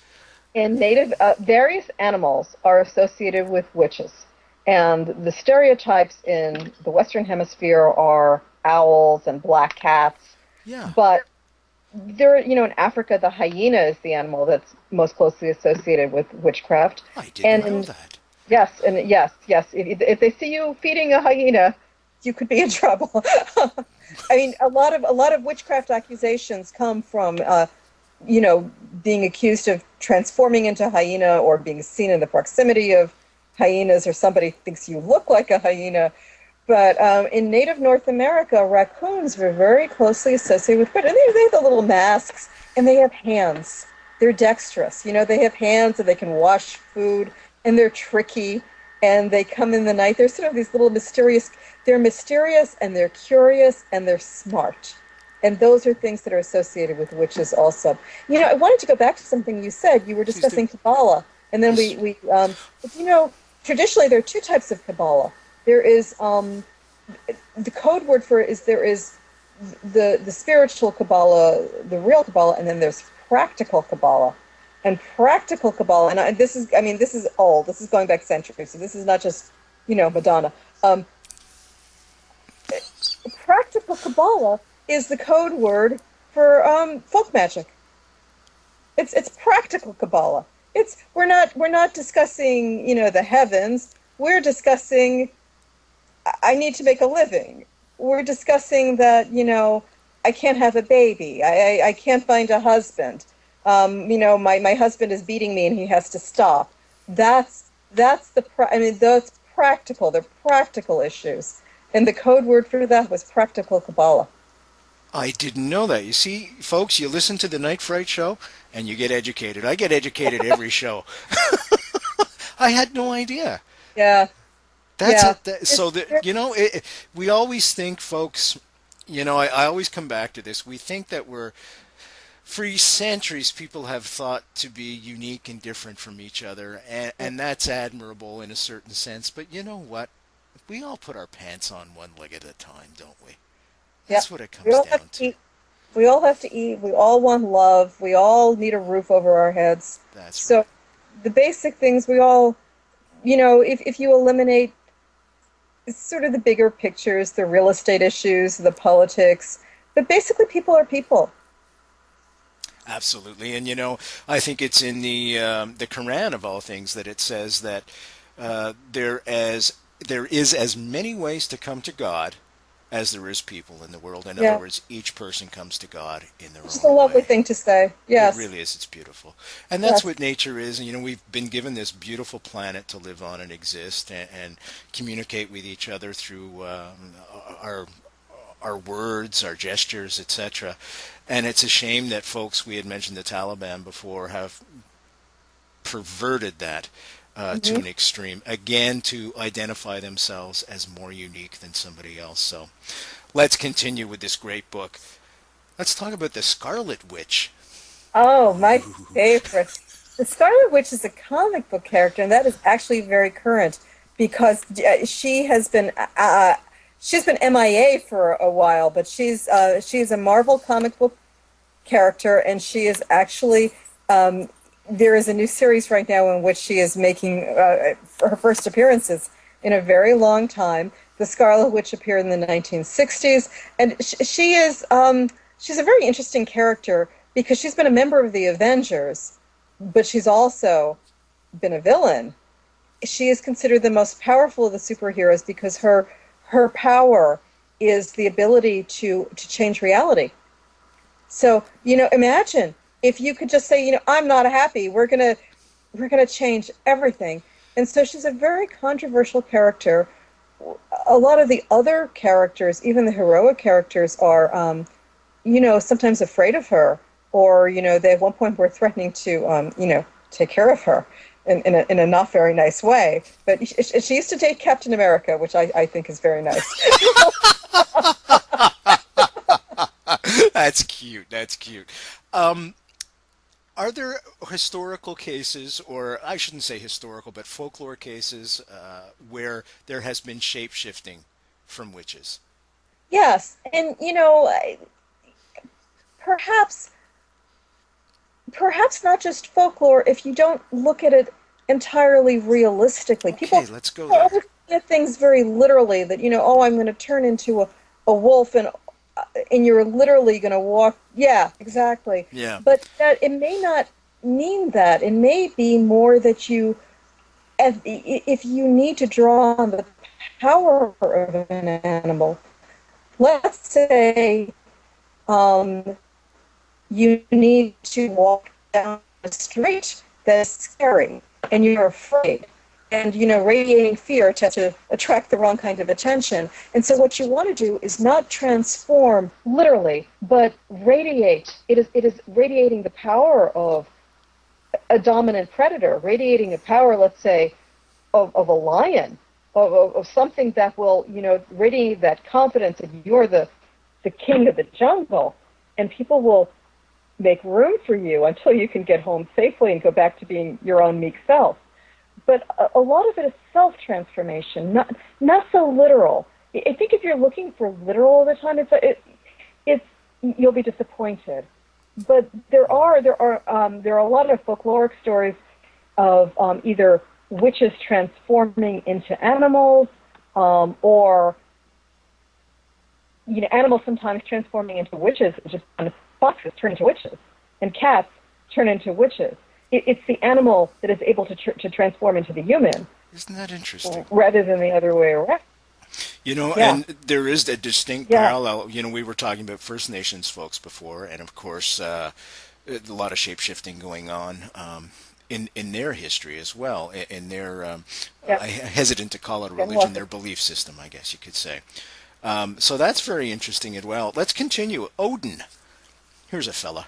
and native uh, various animals are associated with witches and the stereotypes in the western hemisphere are owls and black cats Yeah. but there, you know, in Africa, the hyena is the animal that's most closely associated with witchcraft. I didn't And- know that. Yes, and yes, yes. If, if they see you feeding a hyena, you could be in (laughs) trouble. I mean, a lot of a lot of witchcraft accusations come from, uh, you know, being accused of transforming into hyena or being seen in the proximity of hyenas, or somebody thinks you look like a hyena. But um, in native North America, raccoons were very closely associated with. And they, they have the little masks, and they have hands. They're dexterous. You know, they have hands, and they can wash food, and they're tricky, and they come in the night. They're sort of these little mysterious. They're mysterious, and they're curious, and they're smart. And those are things that are associated with witches also. You know, I wanted to go back to something you said. You were discussing Kabbalah, and then we, we um, you know, traditionally there are two types of Kabbalah. There is um, the code word for it is there is the the spiritual Kabbalah, the real Kabbalah, and then there's practical Kabbalah. And practical Kabbalah, and I, this is, I mean, this is old. This is going back centuries. So this is not just, you know, Madonna. Um, practical Kabbalah is the code word for um, folk magic. It's it's practical Kabbalah. It's we're not we're not discussing you know the heavens. We're discussing I- need to make a living. We're discussing that you know I can't have a baby. I I, I can't find a husband. Um, you know my, my husband is beating me and he has to stop. That's that's the pra- I mean that's practical. They're practical issues. And the code word for that was practical Kabbalah. I didn't know that. You see, folks, you listen to the Night Fright show and you get educated. I get educated every show. (laughs) I had no idea. Yeah. That's Yeah. it. That, so that you know, it, it- we always think, folks. You know, I, I always come back to this. We think that we're for centuries people have thought to be unique and different from each other, and, and that's admirable in a certain sense. But you know what? We all put our pants on one leg at a time, don't we? That's what it We comes all down have to to. eat. We all have to eat. We all want love. We all need a roof over our heads. That's So right. the basic things we all, you know, if, if you eliminate sort of the bigger pictures, the real estate issues, the politics, but basically people are people. Absolutely, and you know, I think it's in the um, the Quran of all things that it says that uh, there as there is as many ways to come to God as there is people in the world. In Yeah. other words, each person comes to God in their own It's a lovely way. thing to say. Yes. It really is. It's beautiful, and that's Yes. what nature is. And you know, we've been given this beautiful planet to live on and exist and, and communicate with each other through um, our our words, our gestures, etc. And it's a shame that folks we had mentioned the Taliban before have perverted that. Uh, To an extreme, again, to identify themselves as more unique than somebody else. So, let's continue with this great book. Let's talk about the Scarlet Witch. Oh, my (laughs) favorite. The Scarlet Witch is a comic book character, and that is actually very current because uh, she has been uh, she's been MIA for a while, but she's uh, she's a Marvel comic book character, and she is actually um, there is a new series right now in which she is making uh, her first appearances in a very long time. The Scarlet Witch appeared in the 1960s, and sh- she is um, she's a very interesting character because she's been a member of the Avengers, but she's also been a villain. She is considered the most powerful of the superheroes because her her power is the ability to to change reality. So, you know, imagine if you could just say, you know, I'm not happy. We're going to we're to change everything. And so she's a very controversial character. A lot of the other characters, even the heroic characters are um, you know, sometimes afraid of her or, you know, they at one point were threatening to um, you know, take care of her. In, in, a, in a not very nice way, but she, she used to date Captain America, which I, I think is very nice. (laughs) (laughs) That's cute. That's cute. Um, are there historical cases, or I shouldn't say historical, but folklore cases uh, where there has been shape shifting from witches? Yes, and you know, perhaps, perhaps not just folklore. If you don't look at it entirely realistically, people let's go there. look at things very literally. That you know, oh, I'm going to turn into a, a wolf, and and you're literally going to walk. Yeah, exactly. Yeah. But that it may not mean that. It may be more that you, if, if you need to draw on the power of an animal, let's say um, you need to walk down a street that's scary and you're afraid and you know radiating fear to attract the wrong kind of attention. And so what you want to do is not transform literally but radiate. It is it is radiating the power of a dominant predator radiating the power let's say of, of a lion of, of, of something that will you know radiate that confidence that you're the the king of the jungle. And people will make room for you until you can get home safely and go back to being your own meek self but a, a lot of it is self transformation, not not so literal. I think if you're looking for literal all the time, it's it, it's you'll be disappointed. But there are there are um, there are a lot of folkloric stories of um, either witches transforming into animals um, or you know animals sometimes transforming into witches, just foxes turn into witches, and cats turn into witches it, it's the animal that is able to, tr- to transform into the human. Isn't that interesting? Rather than the other way around. You know, yeah. and there is a distinct yeah. parallel. You know, we were talking about First Nations folks before, and of course, uh, a lot of shape shifting going on. Um, in, in their history as well, in their um, yeah. I hesitant to call it a religion, their belief system, I guess you could say. Um, so that's very interesting as well. Let's continue. Odin. Here's a fella.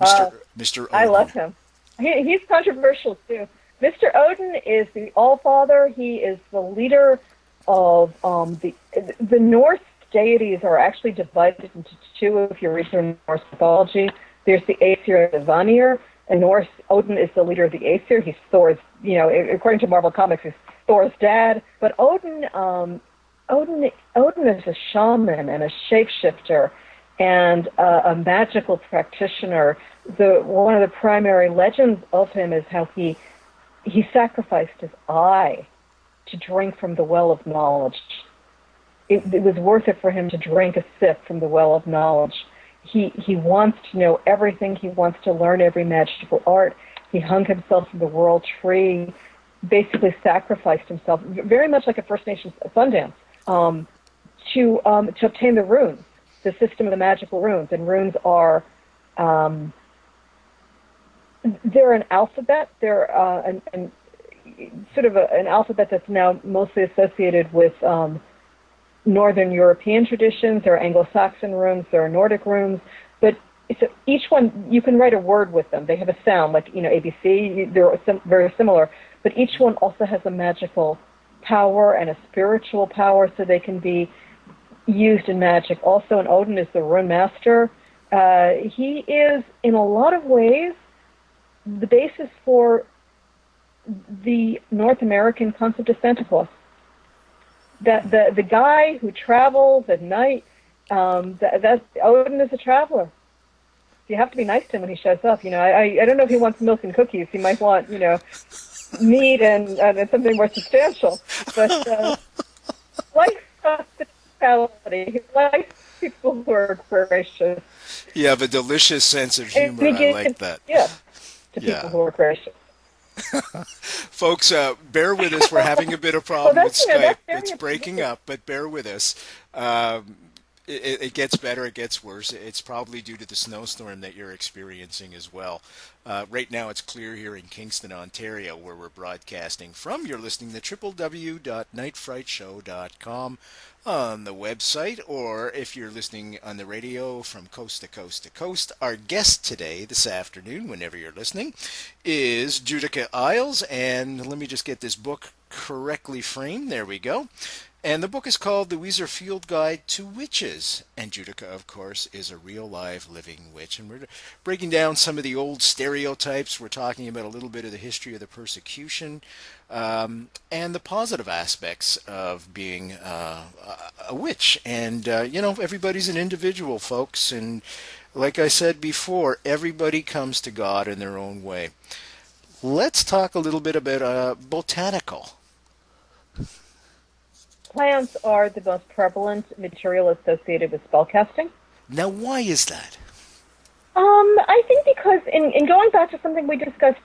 Mr. Uh, Mr. Odin. I love him. He, he's controversial too. Mr. Odin is the All Father. He is the leader of um, the the Norse deities are actually divided into two. If you read through Norse mythology, there's the Aesir and the Vanir. And Norse Odin is the leader of the Aesir. He's Thor's, you know, according to Marvel Comics, he's Thor's dad. But Odin, um, Odin, Odin is a shaman and a shapeshifter and uh, a magical practitioner. The one of the primary legends of him is how he he sacrificed his eye to drink from the well of knowledge. It, it was worth it for him to drink a sip from the well of knowledge. He he wants to know everything. He wants to learn every magical art. He hung himself from the world tree, basically sacrificed himself, very much like a First Nations Sundance, um, to um, to obtain the runes the system of the magical runes, and runes are um, they're an alphabet. They're uh, an, an, sort of a, an alphabet that's now mostly associated with um, Northern European traditions. There are Anglo-Saxon runes. There are Nordic runes, but so each one you can write a word with them. They have a sound, like you know ABC. They're sim- very similar, but each one also has a magical power and a spiritual power, so they can be used in magic. Also, and Odin is the rune master. Uh, he is, in a lot of ways, the basis for the North American concept of Santa Claus. That the the guy who travels at night, um, that, Odin is a traveler. You have to be nice to him when he shows up. You know, I I don't know if he wants milk and cookies. He might want you know meat and and something more substantial. But uh, (laughs) life He likes people who are gracious. You have a delicious sense of humor. I like that. Yeah, to yeah. people who are gracious. (laughs) Folks, uh, bear with us. We're having a bit of (laughs) problem well, with Skype. It's breaking up, but bear with us. Um, it, it, gets better, it gets worse. It's probably due to the snowstorm that you're experiencing as well. Uh, right now, it's clear here in Kingston, Ontario, where we're broadcasting from. You're listening to www.nightfrightshow.com on the website, or if you're listening on the radio from coast to coast to coast. Our guest today, this afternoon, whenever you're listening, is Judika Illes. And let me just get this book correctly framed. There we go. And the book is called The Weiser Field Guide to Witches. And Judika, of course, is a real live living witch. And we're breaking down some of the old stereotypes. We're talking about a little bit of the history of the persecution um, and the positive aspects of being uh, a witch. And, uh, you know, everybody's an individual, folks. And like I said before, everybody comes to God in their own way. Let's talk a little bit about uh, botanical plants are the most prevalent material associated with spellcasting. Now, why is that? Um, I think because in, in going back to something we discussed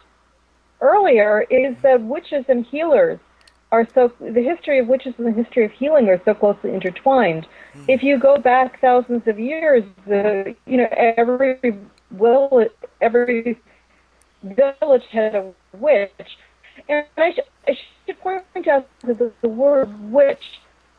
earlier is that witches and healers are so the history of witches and the history of healing are so closely intertwined. Mm. If you go back thousands of years, the you know every will every village had a witch, and I, sh- I should point out that the, the word witch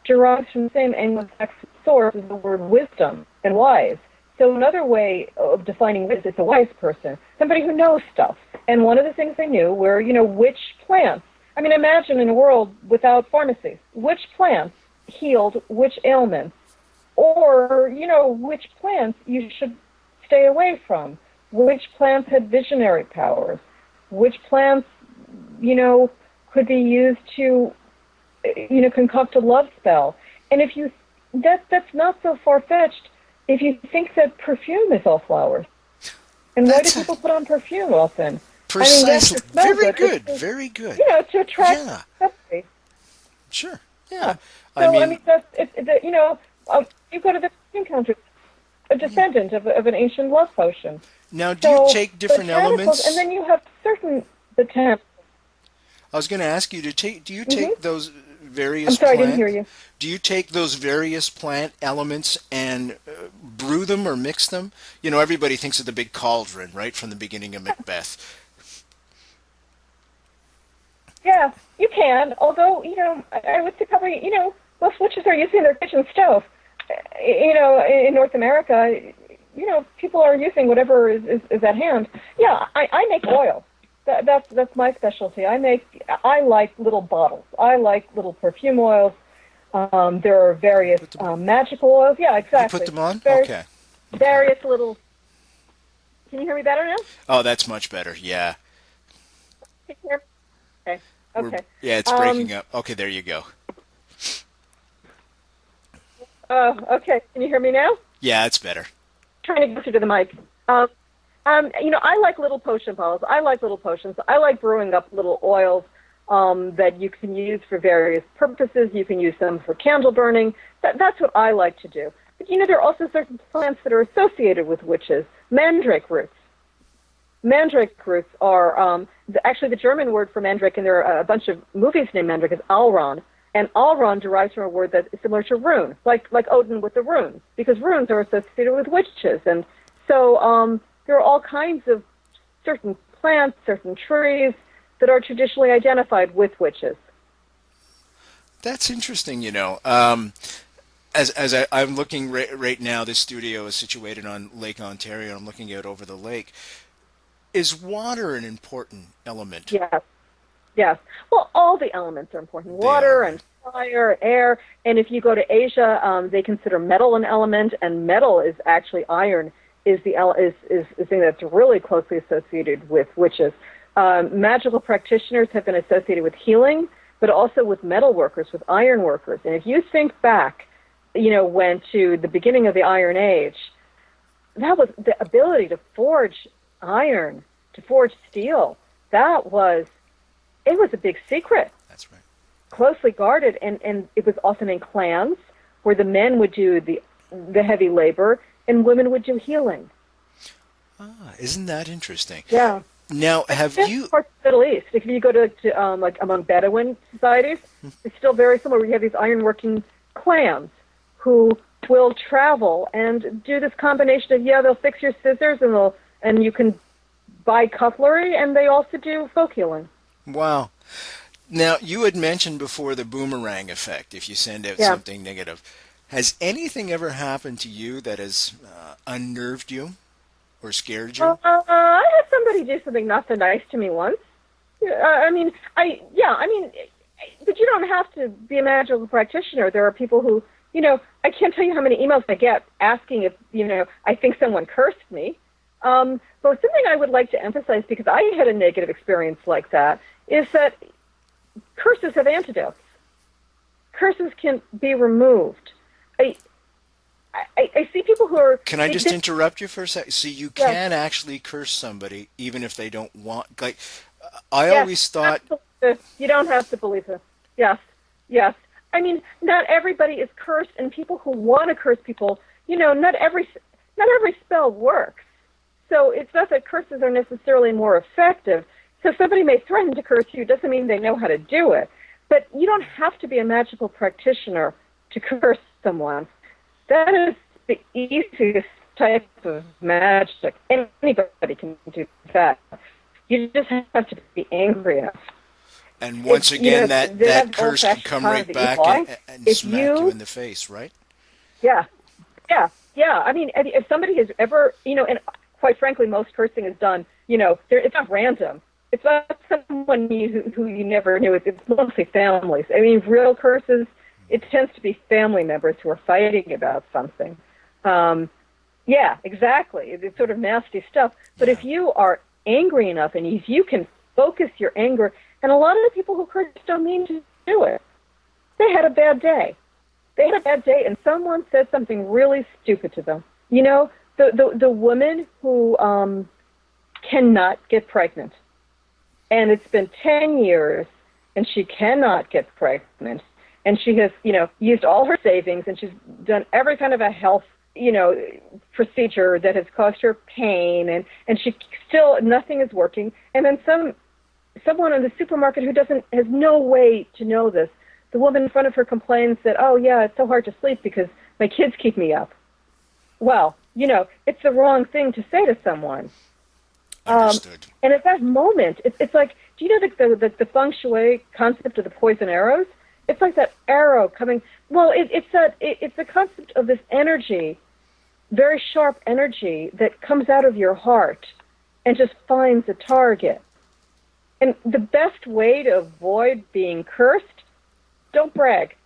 derives from the same Anglo-Saxon source as the word wisdom and wise. So another way of defining wit is a wise person, somebody who knows stuff. And one of the things they knew were, you know, which plants. I mean, imagine in a world without pharmacies, which plants healed which ailments, or you know, which plants you should stay away from, which plants had visionary powers, which plants, you know, could be used to, you know, concoct a love spell. And if you that that's not so far fetched if you think that perfume is all flowers. And why do people put on perfume often? Precisely. I mean, very good. To, very good. You know, to attract yeah. Sure. Yeah. So, I mean, I mean that's, it, it, you know, um, you go to the perfume country, a descendant yeah. of, of an ancient love potion. Now, do so you take different elements? And then you have certain botanicals. I was going to ask you to take. Do you take mm-hmm. those various? I'm sorry, plant, I didn't hear you. Do you take those various plant elements and uh, brew them or mix them? You know, everybody thinks of the big cauldron, right, from the beginning of Macbeth. Yeah, you can. Although, you know, I would say probably, you know, most witches are using their kitchen stove. You know, in North America, you know, people are using whatever is, is, is at hand. Yeah, I, I make oil that, that's that's my specialty. I make I like little bottles. I like little perfume oils. Um, there are various um, magical oils. Yeah, exactly. You put them on. Various, okay. Various little. Can you hear me better now? Oh, that's much better. Yeah. Okay. Okay. We're, yeah, it's breaking um, up. Okay, there you go. Oh, okay. Can you hear me now? Yeah, it's better. trying to get you to the mic. Um, um, you know, I like little potion bottles. I like little potions. I like brewing up little oils um, that you can use for various purposes. You can use them for candle burning. That, that's what I like to do. But you know, there are also certain plants that are associated with witches. Mandrake roots. Mandrake roots are um, the, actually the German word for mandrake, and there are a bunch of movies named Mandrake is Alraune. And Alraune derives from a word that is similar to rune, like like Odin with the runes, because runes are associated with witches. And so um, there are all kinds of certain plants, certain trees that are traditionally identified with witches. That's interesting, you know. Um, as as I, am looking right, right now, this studio is situated on Lake Ontario. I'm looking out over the lake. Is water an important element? Yes. Yes. Well, all the elements are important. Water and fire, air. And if you go to Asia, um, they consider metal an element, and metal is actually iron is the is is the thing that's really closely associated with witches. Um, magical practitioners have been associated with healing, but also with metal workers, with iron workers. And if you think back, you know, when to the beginning of the Iron Age, that was the ability to forge iron, to forge steel. That was it was a big secret. That's right. Closely guarded, and and it was often in clans where the men would do the the heavy labor and women would do healing. Ah, isn't that interesting? Yeah. Now, have you parts of the Middle East? If you go to, to um, like among Bedouin societies, hmm. it's still very similar. We have these ironworking clans who will travel and do this combination of yeah, they'll fix your scissors and they'll and you can buy cutlery, and they also do folk healing. Wow. Now, you had mentioned before the boomerang effect. If you send out yeah. something negative, has anything ever happened to you that has uh, unnerved you or scared you? Uh, I had somebody do something not so nice to me once. Uh, I mean, I yeah, I mean, but you don't have to be a magical practitioner. There are people who, you know, I can't tell you how many emails I get asking if you know I think someone cursed me. Um, but something I would like to emphasize because I had a negative experience like that is that curses have antidotes. Curses can be removed. I, I, I see people who are. Can I just interrupt you for a second? See, you yes. can actually curse somebody even if they don't want. Like, I yes, always thought. You don't have to believe it. Yes, yes. I, I mean, not everybody is cursed, and people who want to curse people, you know, not every not every spell works. So it's not that curses are necessarily more effective. So somebody may threaten to curse you doesn't mean they know how to do it. But you don't have to be a magical practitioner to curse someone. That is the easiest type of magic. Anybody can do that. You just have to be angry enough. And once If, again, you know, that, that curse can come right back and, and smack you, you- in the face, right? Yeah, yeah, yeah. I mean, if somebody has ever, you know, and quite frankly, most cursing is done, you know, it's not random. It's not someone you, who, who you never knew. It's, it's mostly families. I mean, real curses, it tends to be family members who are fighting about something. Um, yeah, exactly. It's sort of nasty stuff. But if you are angry enough and if you can focus your anger, and a lot of the people who curse don't mean to do it, they had a bad day they had a bad day and someone said something really stupid to them. You know, the the, the woman who um, cannot get pregnant, and it's been ten years, and she cannot get pregnant, and she has you know used all her savings, and she's done every kind of a health you know procedure that has caused her pain, and and she still nothing is working, and then some someone in the supermarket who doesn't has no way to know this the woman in front of her complains that, oh, yeah, it's so hard to sleep because my kids keep me up. Well, you know, it's the wrong thing to say to someone. Um, Understood. And at that moment, it's, it's like, do you know the, the, the feng shui concept of the poison arrows? It's like that arrow coming. Well, it, it's that it, it's the concept of this energy, very sharp energy that comes out of your heart and just finds a target. And the best way to avoid being cursed don't brag.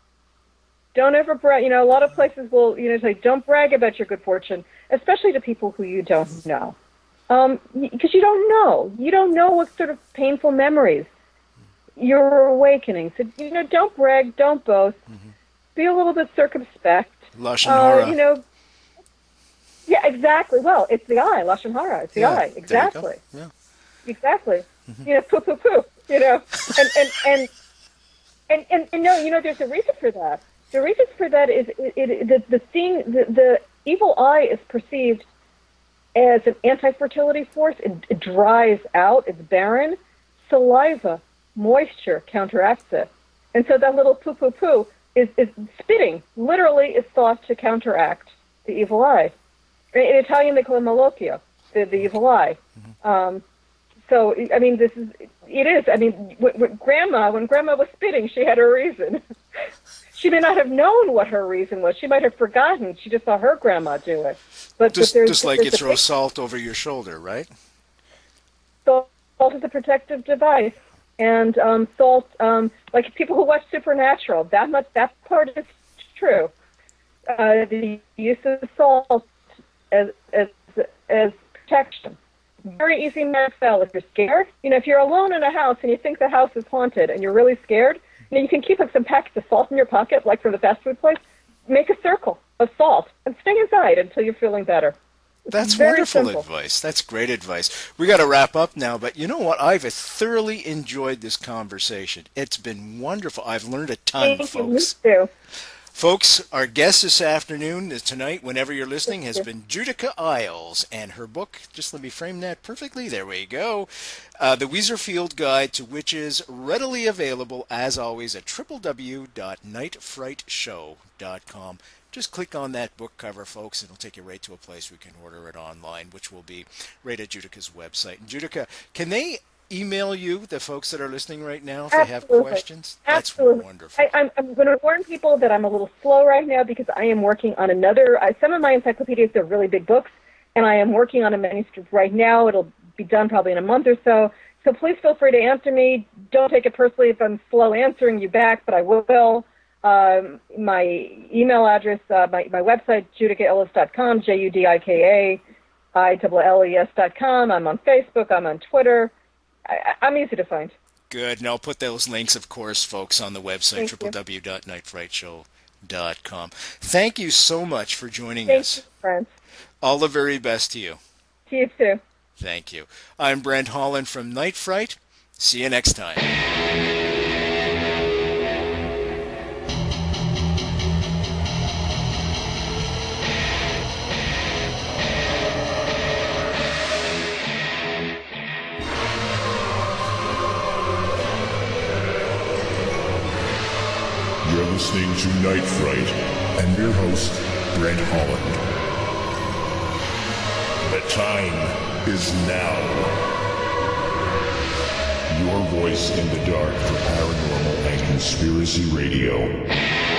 Don't ever brag. You know, a lot of places will, you know, say, don't brag about your good fortune, especially to people who you don't know. Um, because you don't know. You don't know what sort of painful memories you're awakening. So, you know, don't brag, don't boast. Be a little bit circumspect. Lashon Uh, hara. you know, yeah, exactly. Well, it's the eye, Lashon Hara. It's the Yeah, eye. there you go. Exactly. Yeah. Exactly. You know, poo poo poo. You know, and and and and and, and no, you know, there's a reason for that. The reason for that is it, it the the thing the, the evil eye is perceived as an anti-fertility force. It, it dries out. It's barren. Saliva, moisture counteracts it, and so that little poo poo poo is is spitting. Literally, is thought to counteract the evil eye. In Italian, they call it malocchio, the, the evil eye. Um, so, I mean, this is, it is. I mean, when, when grandma, when grandma was spitting, she had a reason. (laughs) she may not have known what her reason was. She might have forgotten. She just saw her grandma do it. But, Just, but just like you throw salt over your shoulder, right? salt is a protective device. And um, salt, um, like people who watch Supernatural, that much, that part is true. Uh, the use of salt as, as, as protection. Very easy to if you're scared. You know, if you're alone in a house and you think the house is haunted and you're really scared, you know, you can keep like some packets of salt in your pocket, like from the fast food place. Make a circle of salt and stay inside until you're feeling better. That's very wonderful simple. advice. That's great advice. We got to wrap up now, but you know what? I've thoroughly enjoyed this conversation. It's been wonderful. I've learned a ton, Thank you. Me folks. too. Folks, our guest this afternoon, tonight, whenever you're listening, has been Judika Illes, and her book, just let me frame that perfectly, there we go, uh, The Weiser Field Guide to Witches, readily available, as always, at www.nightfrightshow.com. Just click on that book cover, folks, and it'll take you right to a place where you can order it online, which will be right at Judika's website. And Judika, can they email you, the folks that are listening right now, if they have questions? Absolutely. That's wonderful. I, I'm, I'm going to warn people that I'm a little slow right now because I am working on another. Uh, some of my encyclopedias are really big books, and I am working on a manuscript right now. It'll be done probably in a month or so. So please feel free to answer me. Don't take it personally if I'm slow answering you back, but I will. Um, my email address, uh, my, my website, judikailles.com, J-U-D-I-K-A, I-L-L-E-S.com. I'm on Facebook. I'm on Twitter. I, I- I'm easy to find. Good. And I'll put those links, of course, folks, on the website, www.nightfrightshow.com. Thank you so much for joining Thank us. you, friends. All the very best to you. To you too. Thank you. I'm Brent Holland from Night Fright. See you next time. To Night Fright and your host, Brent Holland. The time is now. Your voice in the dark for paranormal and conspiracy radio.